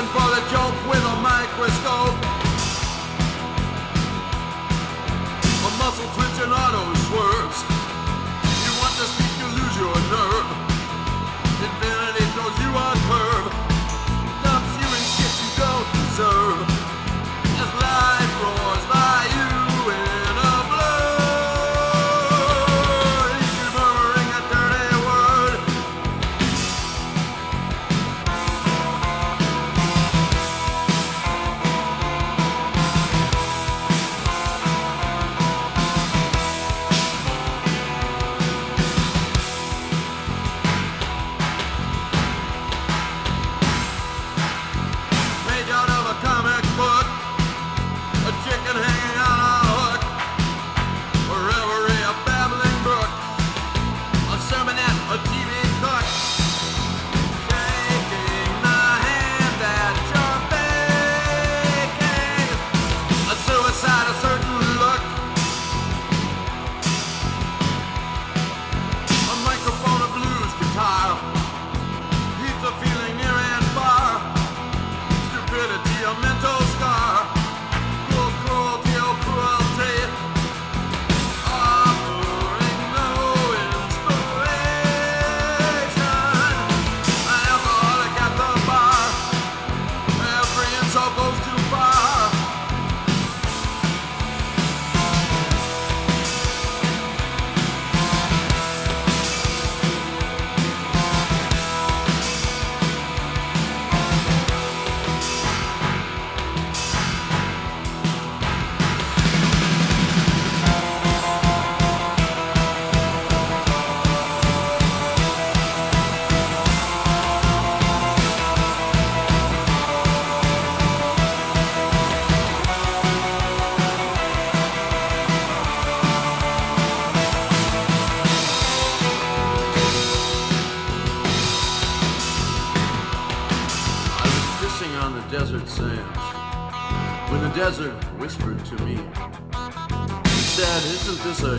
looking for the joke with a microscope. A muscle twitch and auto swerves. You want to speak, you lose your nerve.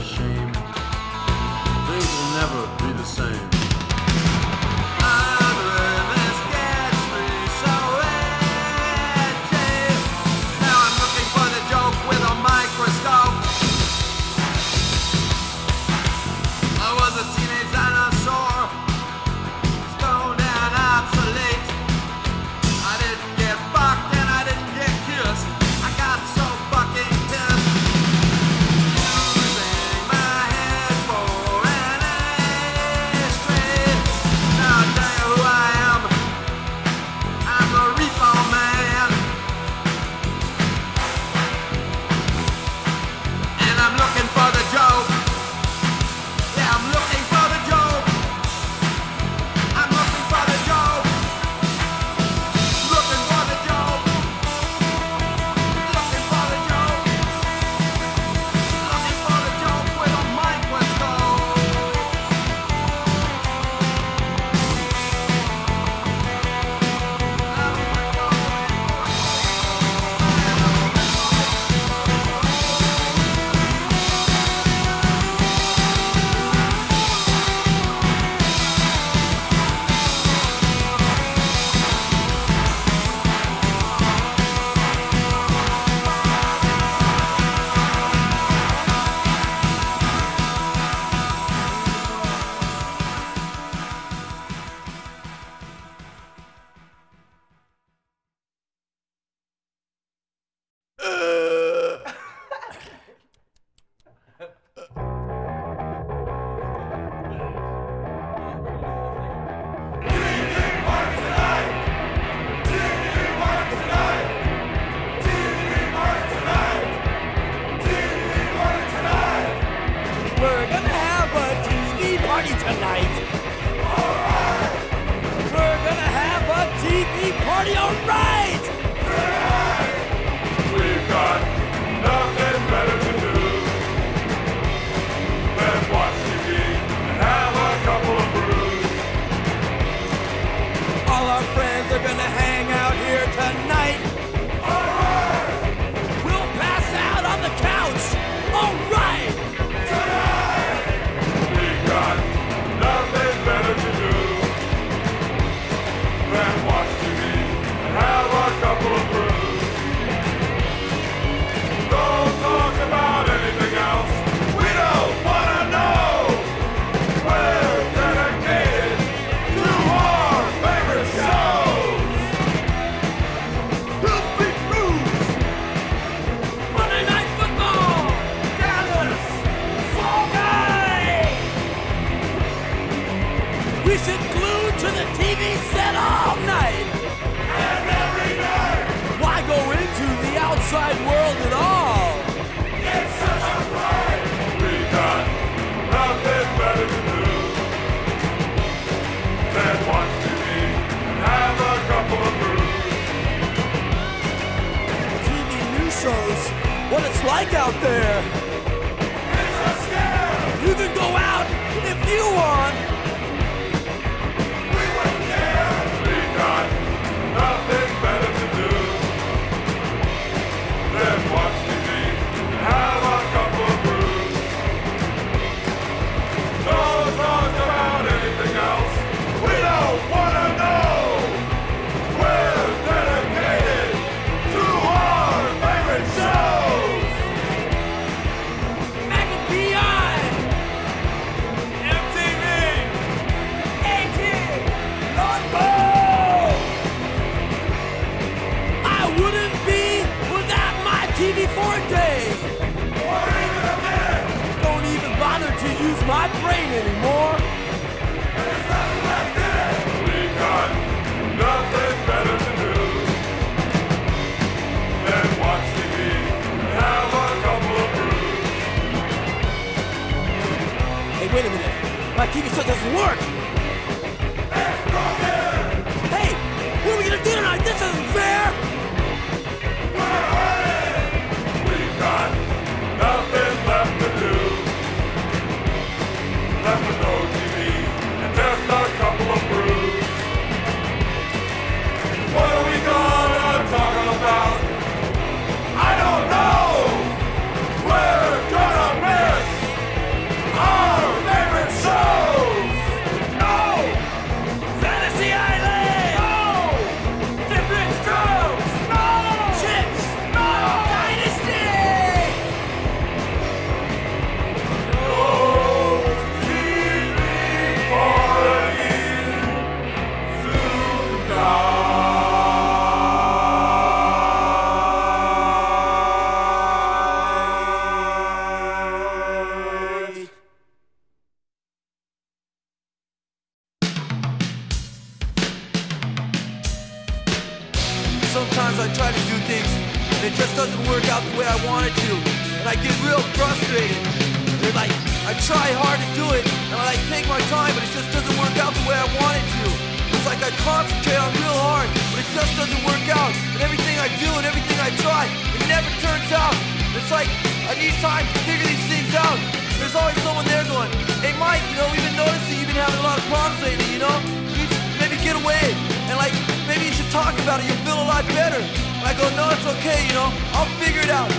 shame. Things will never be the same. fans are going to hang out here tonight. like out there? Everything I do and everything I try, it never turns out. It's like I need time to figure these things out. There's always someone there going, hey Mike, you know, we've been noticing you've been having a lot of problems lately, you know? You maybe get away and like maybe you should talk about it, you'll feel a lot better. And I go, no, it's okay, you know, I'll figure it out.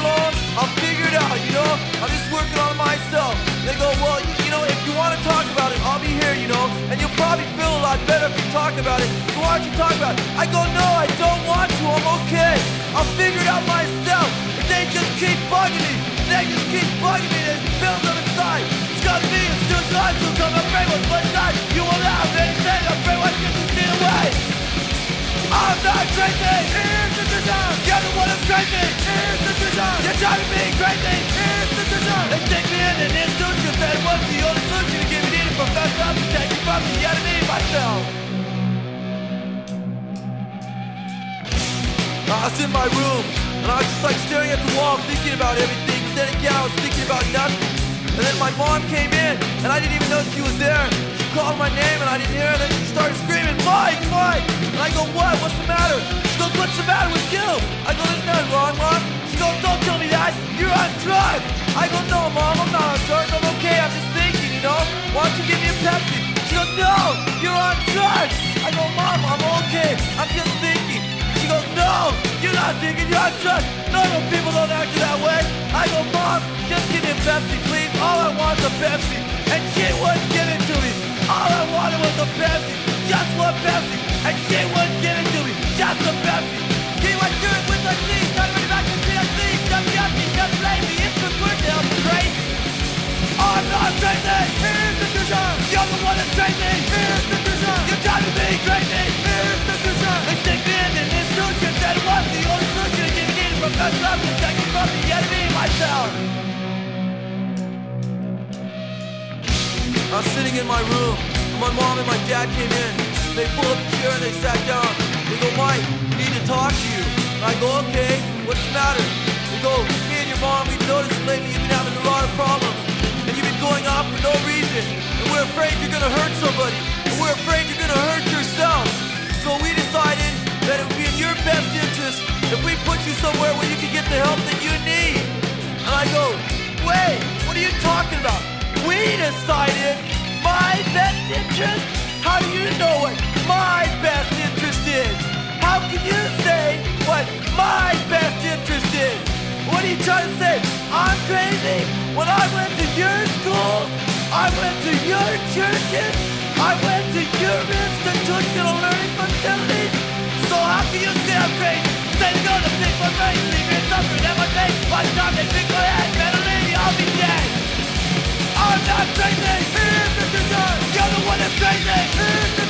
Just alone, I'll figure it out, you know? I'm just working on myself. They go, well, you, know, if you want to talk about it, I'll be here, you know, and you'll probably feel a lot better if you talk about it. So why don't you talk about it? I go, no, I don't want to, I'm okay. I'll figure it out myself. But they just keep bugging me. They just keep bugging me. There's pills on the side. It's got me, it's two sides to come. Afraid what's one side. You won't have anything. I'm afraid what gets you away. I'm not crazy. Here's the design. You're the one that's crazy. Here's the design. You're driving me crazy. Here's the design. They stick me in an institution. That was the only solution to give me needed professor. I'm protecting from the enemy myself. I was in my room, and I was just like staring at the wall, thinking about everything. Then again, I was thinking about nothing. And then my mom came in, and I didn't even know she was there. She called my name, and I didn't hear her. Then she started what's the matter with you? I go, there's nothing wrong, Mom. She goes, don't tell me that. You're on drugs. I go, no, Mom, I'm not on drugs. I'm okay. I'm just thinking, you know? Why don't you give me a Pepsi? She goes, no, you're on drugs. I go, Mom, I'm okay. I'm just thinking. She goes, no, you're not thinking, you're on drugs. Normal people don't act that way. I go, Mom, just give me a Pepsi, please. All I want is a Pepsi. And she wouldn't give it to me. All I wanted was a Pepsi. Just one Pepsi. And she wouldn't give it I'm sitting in my room. My mom and my dad came in. They pulled up a chair and they sat down. They go, Mike, we need to talk to you. And I go, okay, what's the matter? They go, me and your mom, we've noticed lately you've been having a lot of problems. And you've been going off for no reason. And we're afraid you're gonna hurt somebody. And we're afraid you're gonna hurt yourself. So we decided that it would be in your best interest if we put you somewhere where you can get the help that you need. And I go, wait, what are you talking about? We decided my best interest? How do you know what my best interest is? How can you say what my best interest is? What are you trying to say? I'm crazy? When I went to your schools, I went to your churches, I went to your institutional learning facilities. So how can you say I'm crazy? Say to go to pick my brain, leave me suffering at my face. By the time they pick my head, better leave I'll be dead. I'm not crazy. Here's the design. You're the one that's crazy. Here's the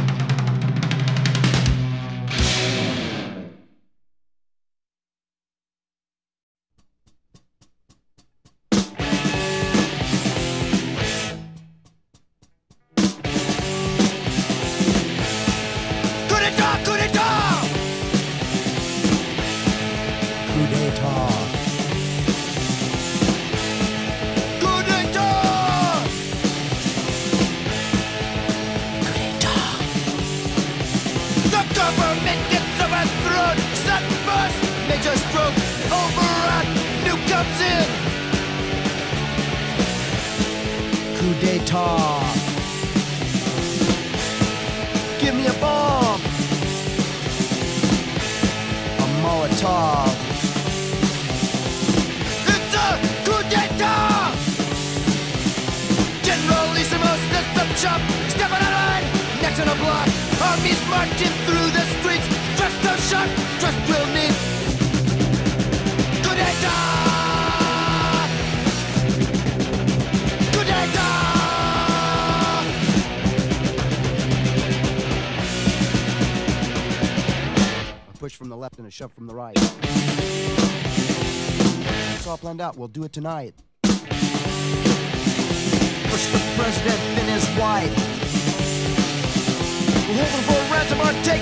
this all planned out. We'll do it tonight. Push the president and his wife. We're hoping for a ransom or take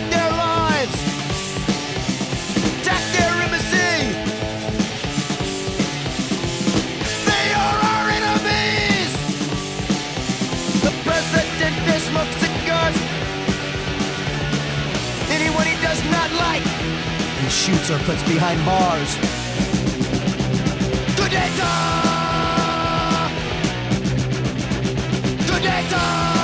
he shoots or puts behind bars. Good day, Good day,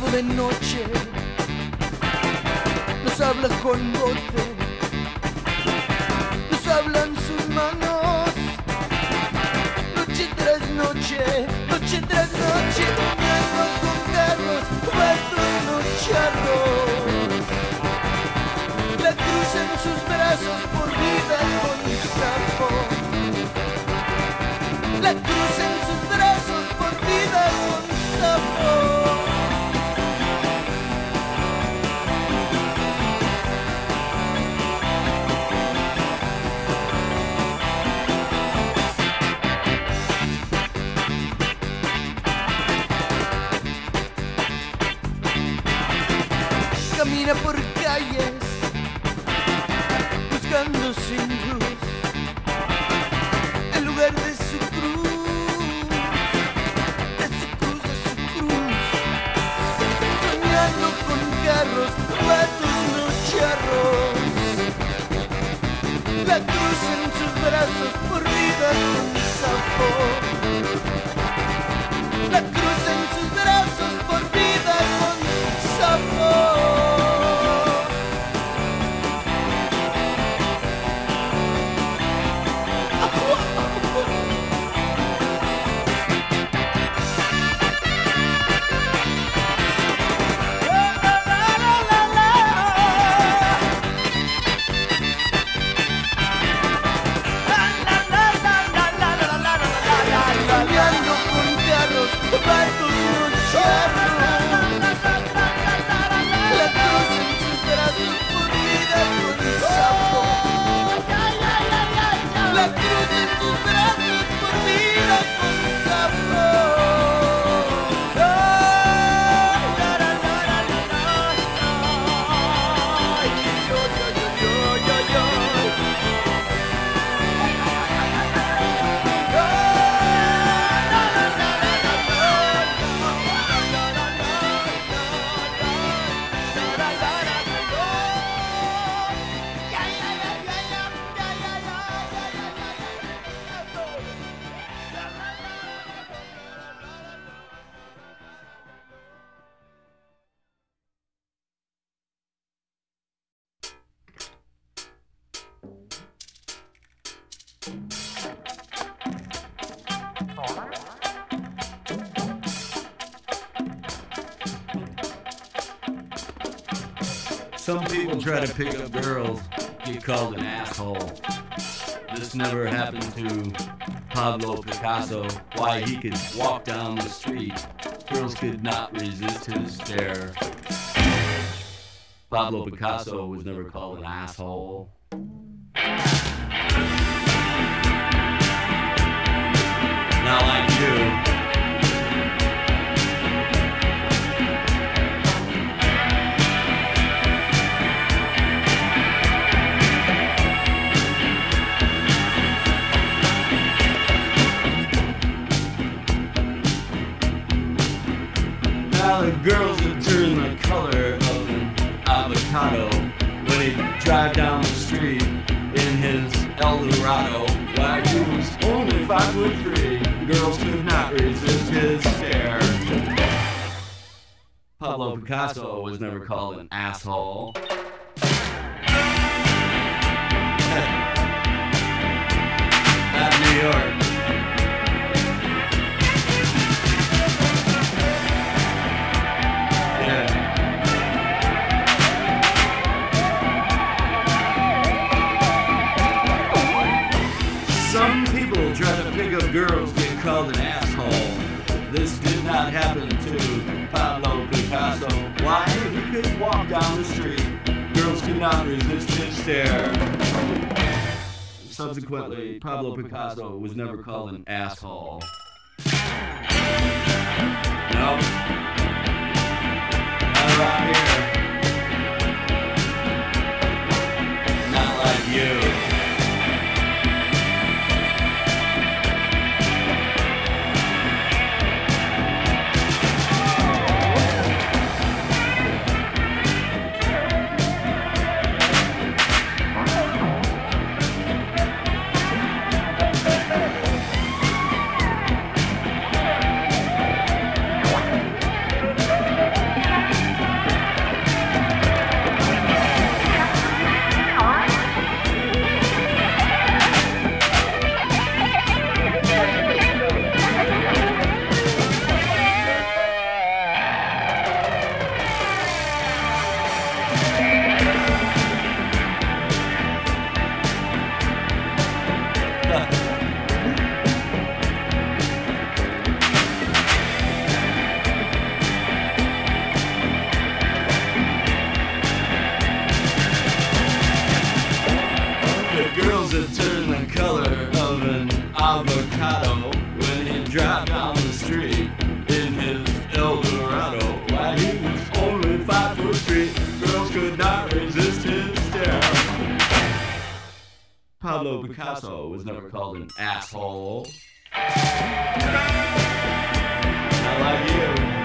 de noche, nos habla con voces, nos hablan sus manos, noche tras noche, noche tras noche, soñando con muertos los charros. La cruz en sus brazos por vida con sabor, la Some people try to pick up girls, get called an asshole. This never happened to Pablo Picasso. Why he could walk down the street, girls could not resist his stare. Pablo Picasso was never called an asshole. Like you. Now the girls that turn the color of an avocado when he drive down the street in his Eldorado. Why he was only five foot three resist his stare. Pablo Picasso was never called an asshole. That's New York. Picasso. Why? You could walk down the street. Girls could not resist his stare. Subsequently, Pablo Picasso was never called an asshole. No. Not around here. Not like you. Pablo Picasso was never called an asshole. Like you.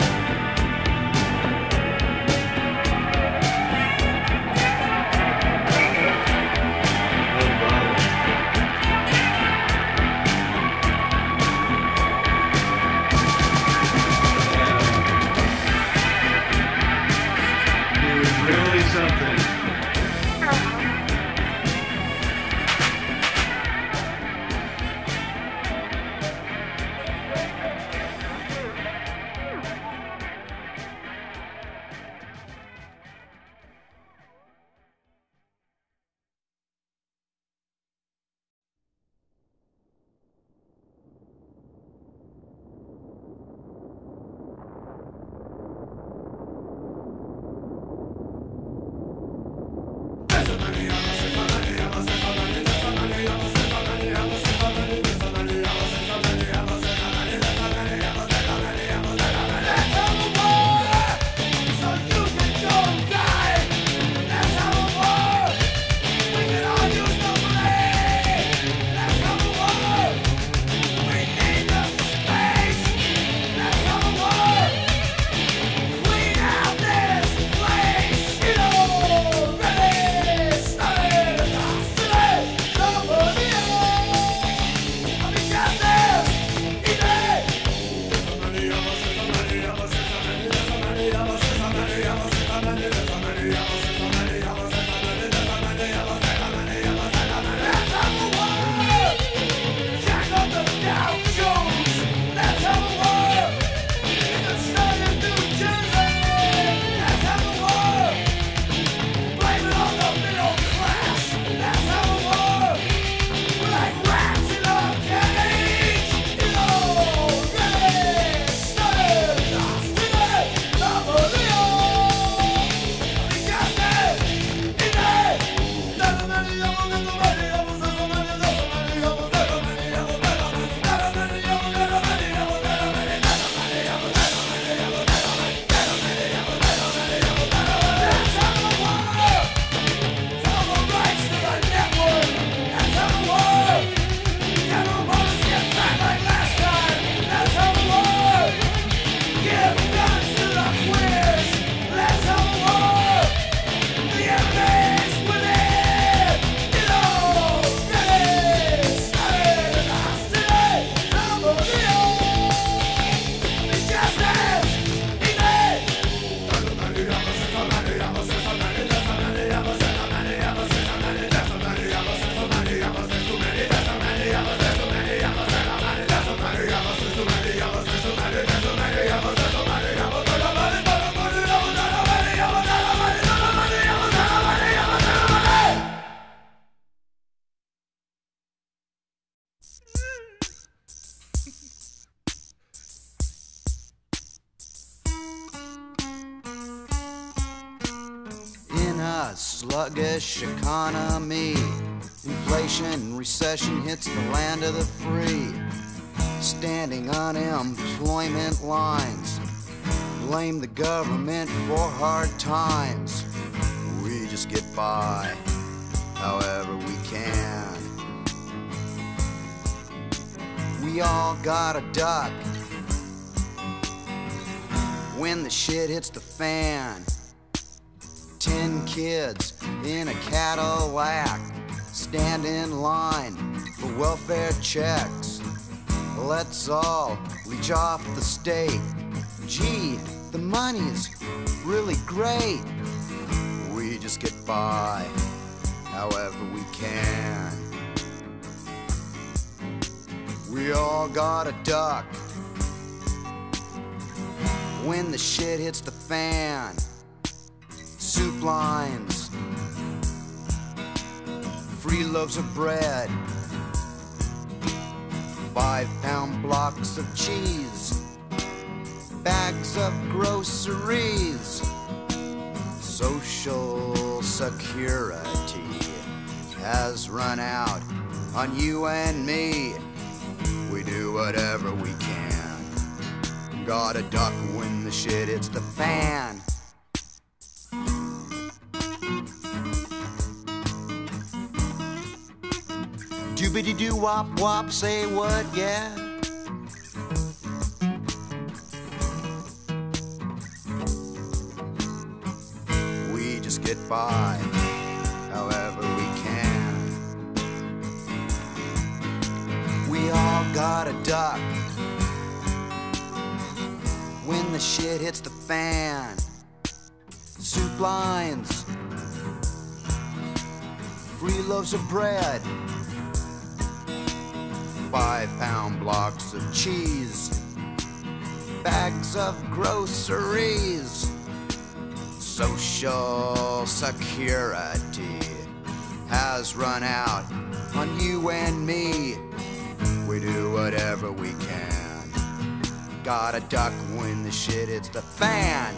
Standing unemployment lines. Blame the government for hard times. We just get by however we can. We all gotta duck when the shit hits the fan. Ten kids in a Cadillac stand in line for welfare checks. Let's all leech off the state. Gee, the money's really great. We just get by however we can. We all gotta duck when the shit hits the fan. Soup lines, free loaves of bread, five pound blocks of cheese, bags of groceries, social security has run out on you and me. We do whatever we can. Gotta duck when the shit hits the fan. Doobity doo wop wop, say what, yeah? We just get by however we can. We all gotta duck when the shit hits the fan. Soup lines, free loaves of bread, five pound blocks of cheese, bags of groceries, social security has run out on you and me. We do whatever we can. Gotta duck when the shit hits the fan.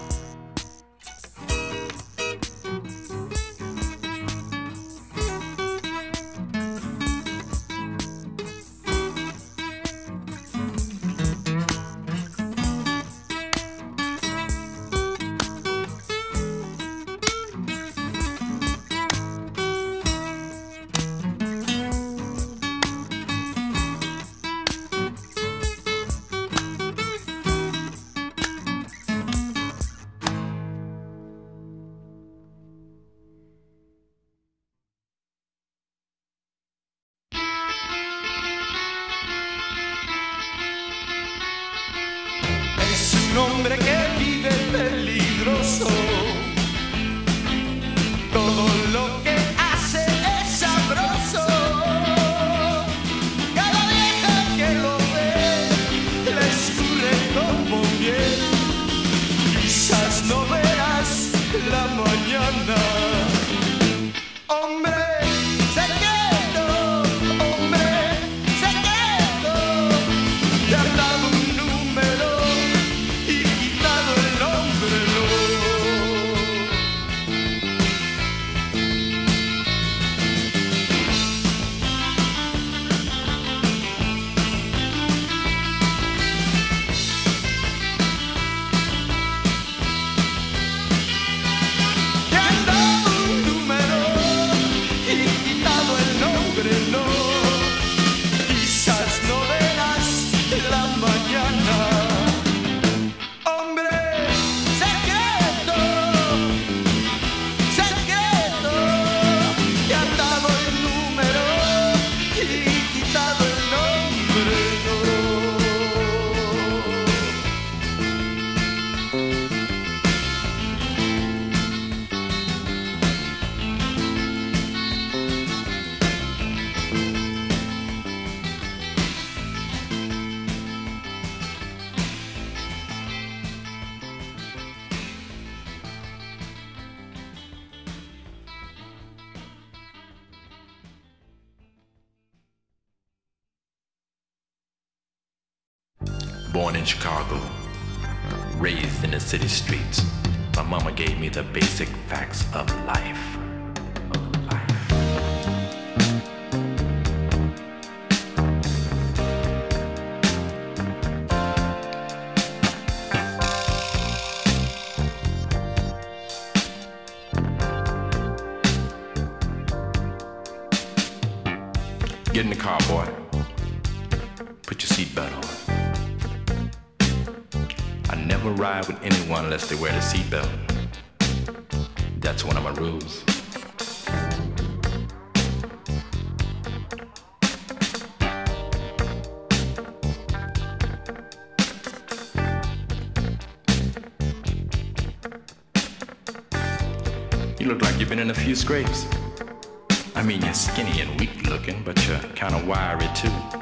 Born in Chicago, raised in the city streets, my mama gave me the basic facts of life. Ride with anyone unless they wear the seatbelt. That's one of my rules. You look like you've been in a few scrapes. I mean, you're skinny and weak looking, but you're kind of wiry too.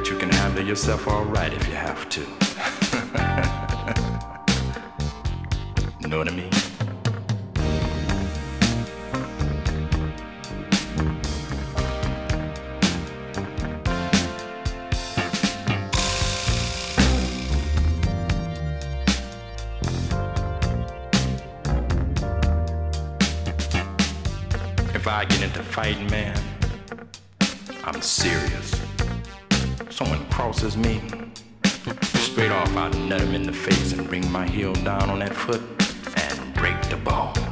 Bet you can handle yourself all right if you have to. know what I mean? If I get into fighting, man, I'm serious. Someone crosses me, straight off I'll nut him in the face and bring my heel down on that foot and break the bone.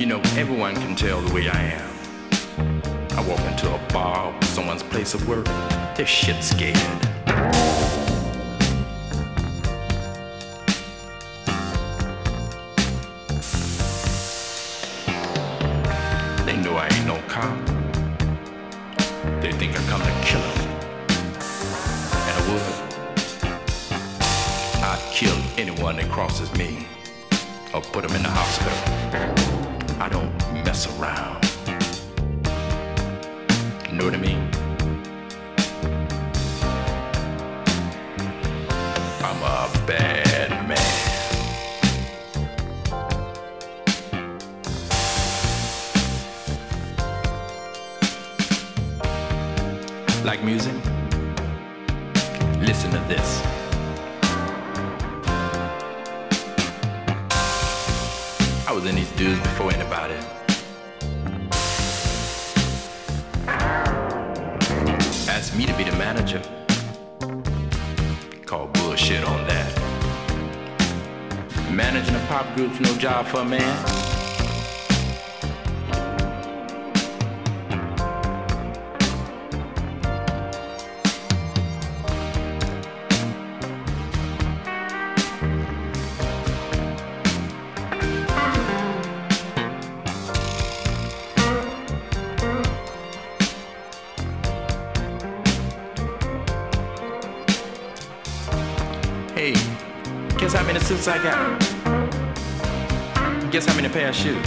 You know, everyone can tell the way I am. I walk into a bar or someone's place of work, they're shit scared. They know I ain't no cop. They think I come to kill 'em. And I would. I'd kill anyone that crosses me or put them in bullshit on that. Managing a pop group's no job for a man. Suits I got? Guess how many pair of shoes?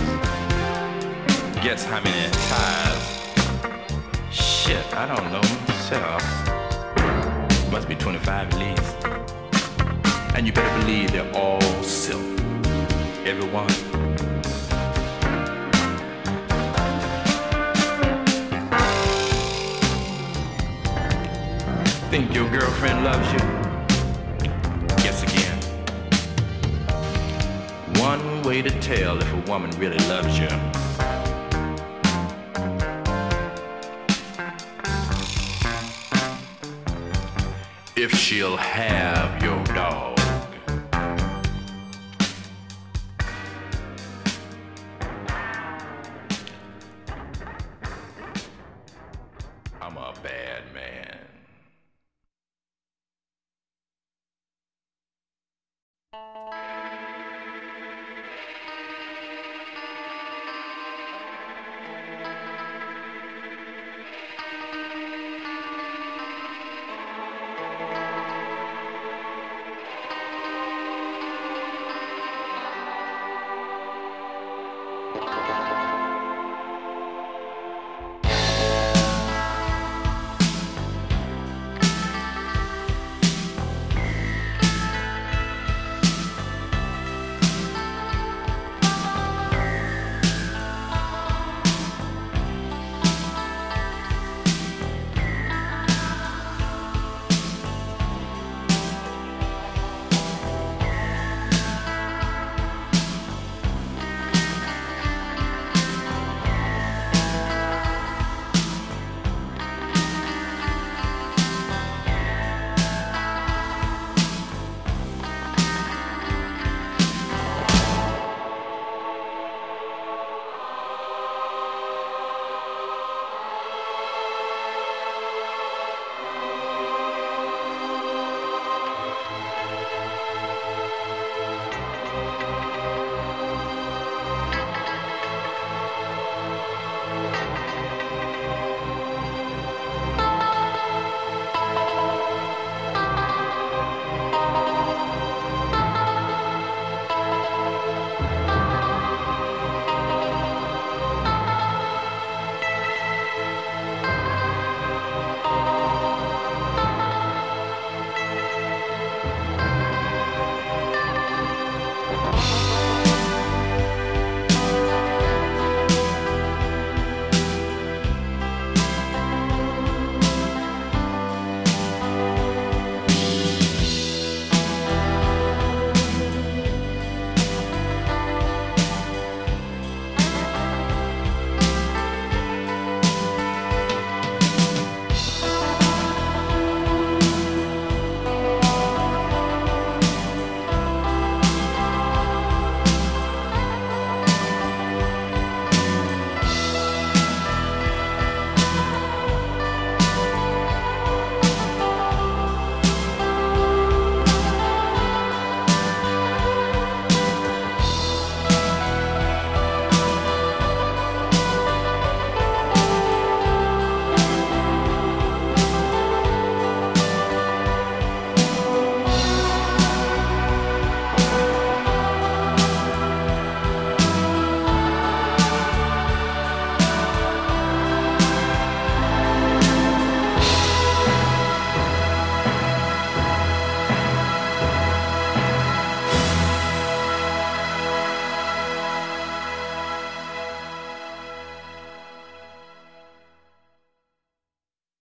Guess how many ties? Shit, I don't know. Myself. Must be 25 at least. And you better believe they're all silk. Every one. Think your girlfriend loves you? Way to tell if a woman really loves you. If she'll have your dog.